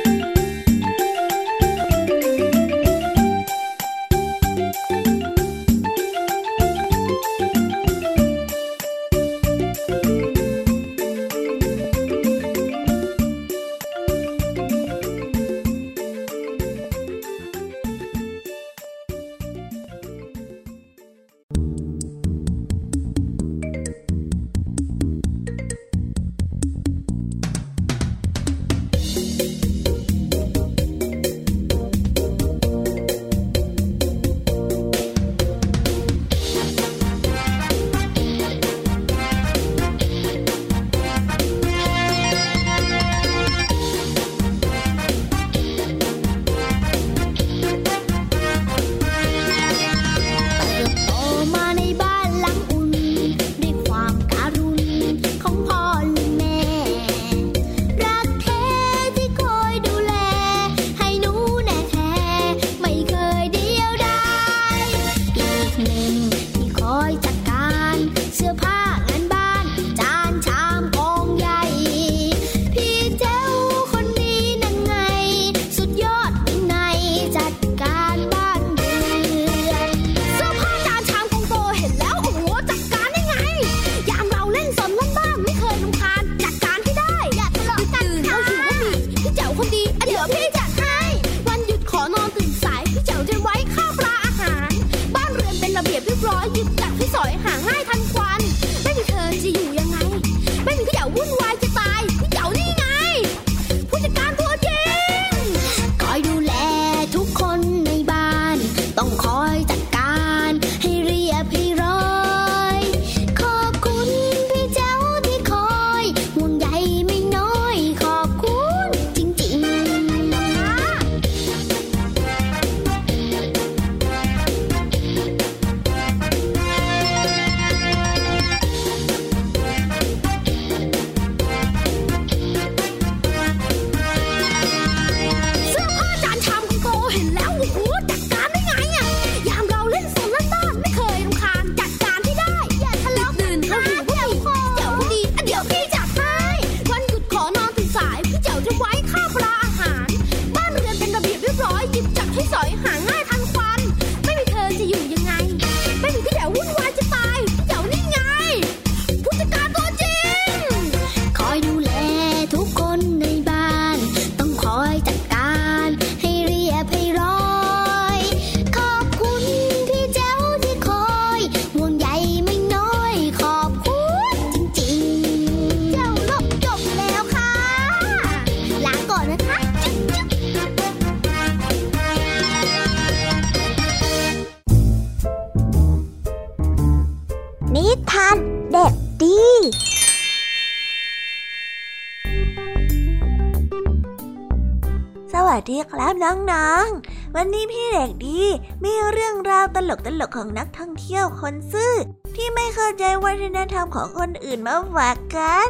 วันนี้พี่เด็กดีมีเรื่องราวตลกๆ
ของนักท่องเที่ยวคนซื่อ ที่ไม่เข้าใจวัฒนธรรมของคนอื่นมาฝากกัน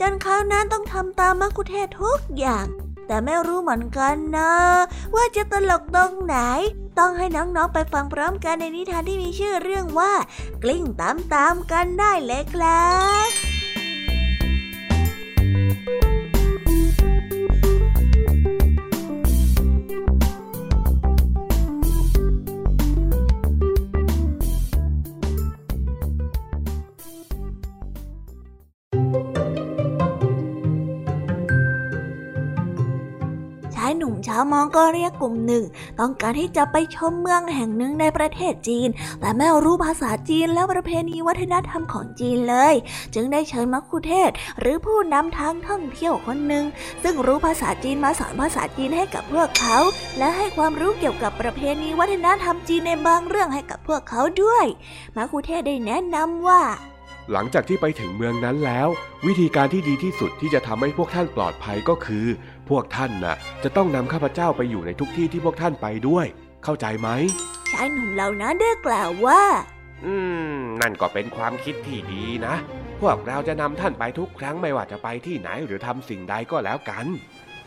จนเขานั้นต้องทำตามมักคุเทศทุกอย่าง
แต่ไม่รู้เหมือนกันนะ ว่าจะตลกตรงไหน ต้องให้น้องๆไปฟังพร้อมกันในนิทานที่มีชื่อเรื่องว่า กลิ้งตามๆกันได้เลยครับาวมองก็เรียกกลุ่มหนึ่ง ต้องการที่จะไปชมเมืองแห่งหนึ่งในประเทศจีน แต่ไม่รู้ภาษาจีนและประเพณีวัฒนธรรมของจีนเลย จึงได้เชิญมักคุเทศ หรือผู้นำทางท่องเที่ยวคนหนึ่ง ซึ่งรู้ภาษาจีนมาสอนภาษาจีนให้กับพวกเขา และให้ความรู้เกี่ยวกับประเพณีวัฒนธรรมจีนในบางเรื่องให้กับพวกเขาด้วยมักคุเทศได้แนะนำว่า
หลังจากที่ไปถึงเมืองนั้นแล้ว วิธีการที่ดีที่สุดที่จะทำให้พวกท่านปลอดภัยก็คือ พวกท่านน่ะ จะต้องนำข้าพเจ้าไปอยู่ในทุกที่ที่พวกท่านไปด้วย เข้าใจไหม
ชายหนุ่มเหล่านั้นได้กล่าวว่า
อืม นั่นก็เป็นความคิดที่ดีนะ พวกเราจะนำท่านไปทุกครั้งไม่ว่าจะไปที่ไหนหรือทำสิ่งใดก็แล้วกัน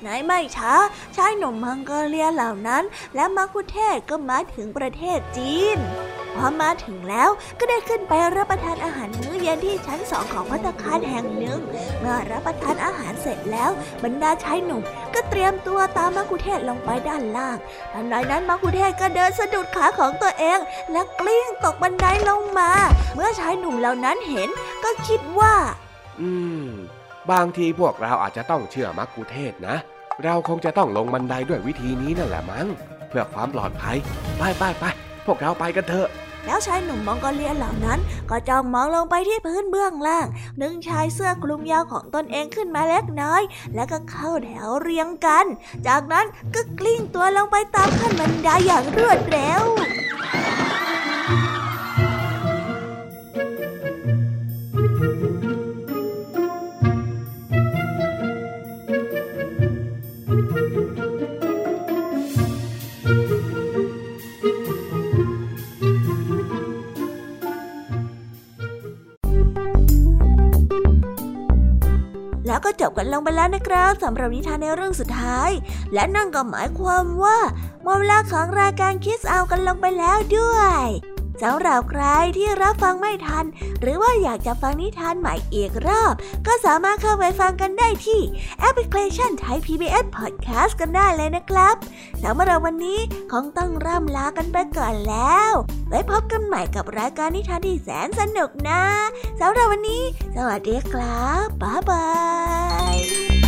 ไหนไม่ช้าชายหนุ่มมังกรเลียเหล่านั้น และมักคุเทศก็มาถึงประเทศจีนพอมาถึงแล้วก็ได้ขึ้นไปรับประทานอาหารมื้อเย็นที่ชั้นสองของพัตคารแห่งหนึ่ง เมื่อรับประทานอาหารเสร็จแล้ว บรรดาชายหนุ่มก็เตรียมตัวตามมักคุเทศลงไปด้านล่างทันใดนั้นมักคุเทศก็เดินสะดุดขาของตัวเอง และกลิ้งตกบันไดลงมา เมื่อชายหนุ่มเหล่านั้นเห็นก็คิดว่า
อืม บางทีพวกเราอาจจะต้องเชื่อมักคุเทศนะ เราคงจะต้องลงบันไดด้วยวิธีนี้นั่นแหละมั้ง เพื่อความปลอดภัย ไปไปไป พวกเราไปกันเถอะ
แล้วชายหนุ่มมองโกเลียเหล่านั้น ก็จ้องมองลงไปที่พื้นเบื้องล่าง ดึงชายเสื้อคลุมยาวของตนเองขึ้นมาเล็กน้อย แล้วก็เข้าแถวเรียงกัน จากนั้นก็กลิ้งตัวลงไปตามขั้นบันไดอย่างรวดเร็ว บกันลงไปแล้วนะครับสำหรับนิทานในเรื่องสุดท้าย และนั่นก็หมายความว่าหมดเวลาของรายการคิสเอากันลงไปแล้วด้วย สำหรับใครที่รับฟังไม่ทัน หรือว่าอยากจะฟังนิทานใหม่อีกรอบ ก็สามารถเข้าไปฟังกันได้ที่แอปพลิเคชันไทย PBS Podcast กันได้เลยนะครับสำหรับวันนี้คงต้องร่ำลากันไปก่อนแล้ว ไว้พบกันใหม่กับรายการนิทานที่แสนสนุกนะสำหรับวันนี้ สวัสดีครับบ๊ายบาย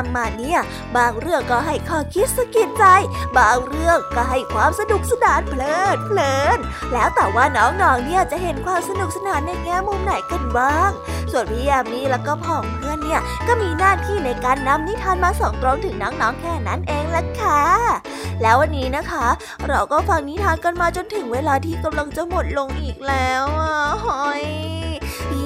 นำมาเนี่ย บางเรื่
องก็ให้ข้อคิดสะกิดใจ บางเรื่องก็ให้ความสนุกสนานเพลิดเพลิน แล้วแต่ว่าน้องๆเนี่ยจะเห็นความสนุกสนานในแง่มุมไหนกันบ้าง ส่วนพี่ยามีแล้วก็พ่องเพื่อนเนี่ยก็มีหน้าที่ในการนำนิทานมาส่งตรงถึงน้องๆแค่นั้นเองละค่ะ แล้ววันนี้นะคะ เราก็ฟังนิทานกันมาจนถึงเวลาที่กำลังจะหมดลงอีกแล้วอะหอย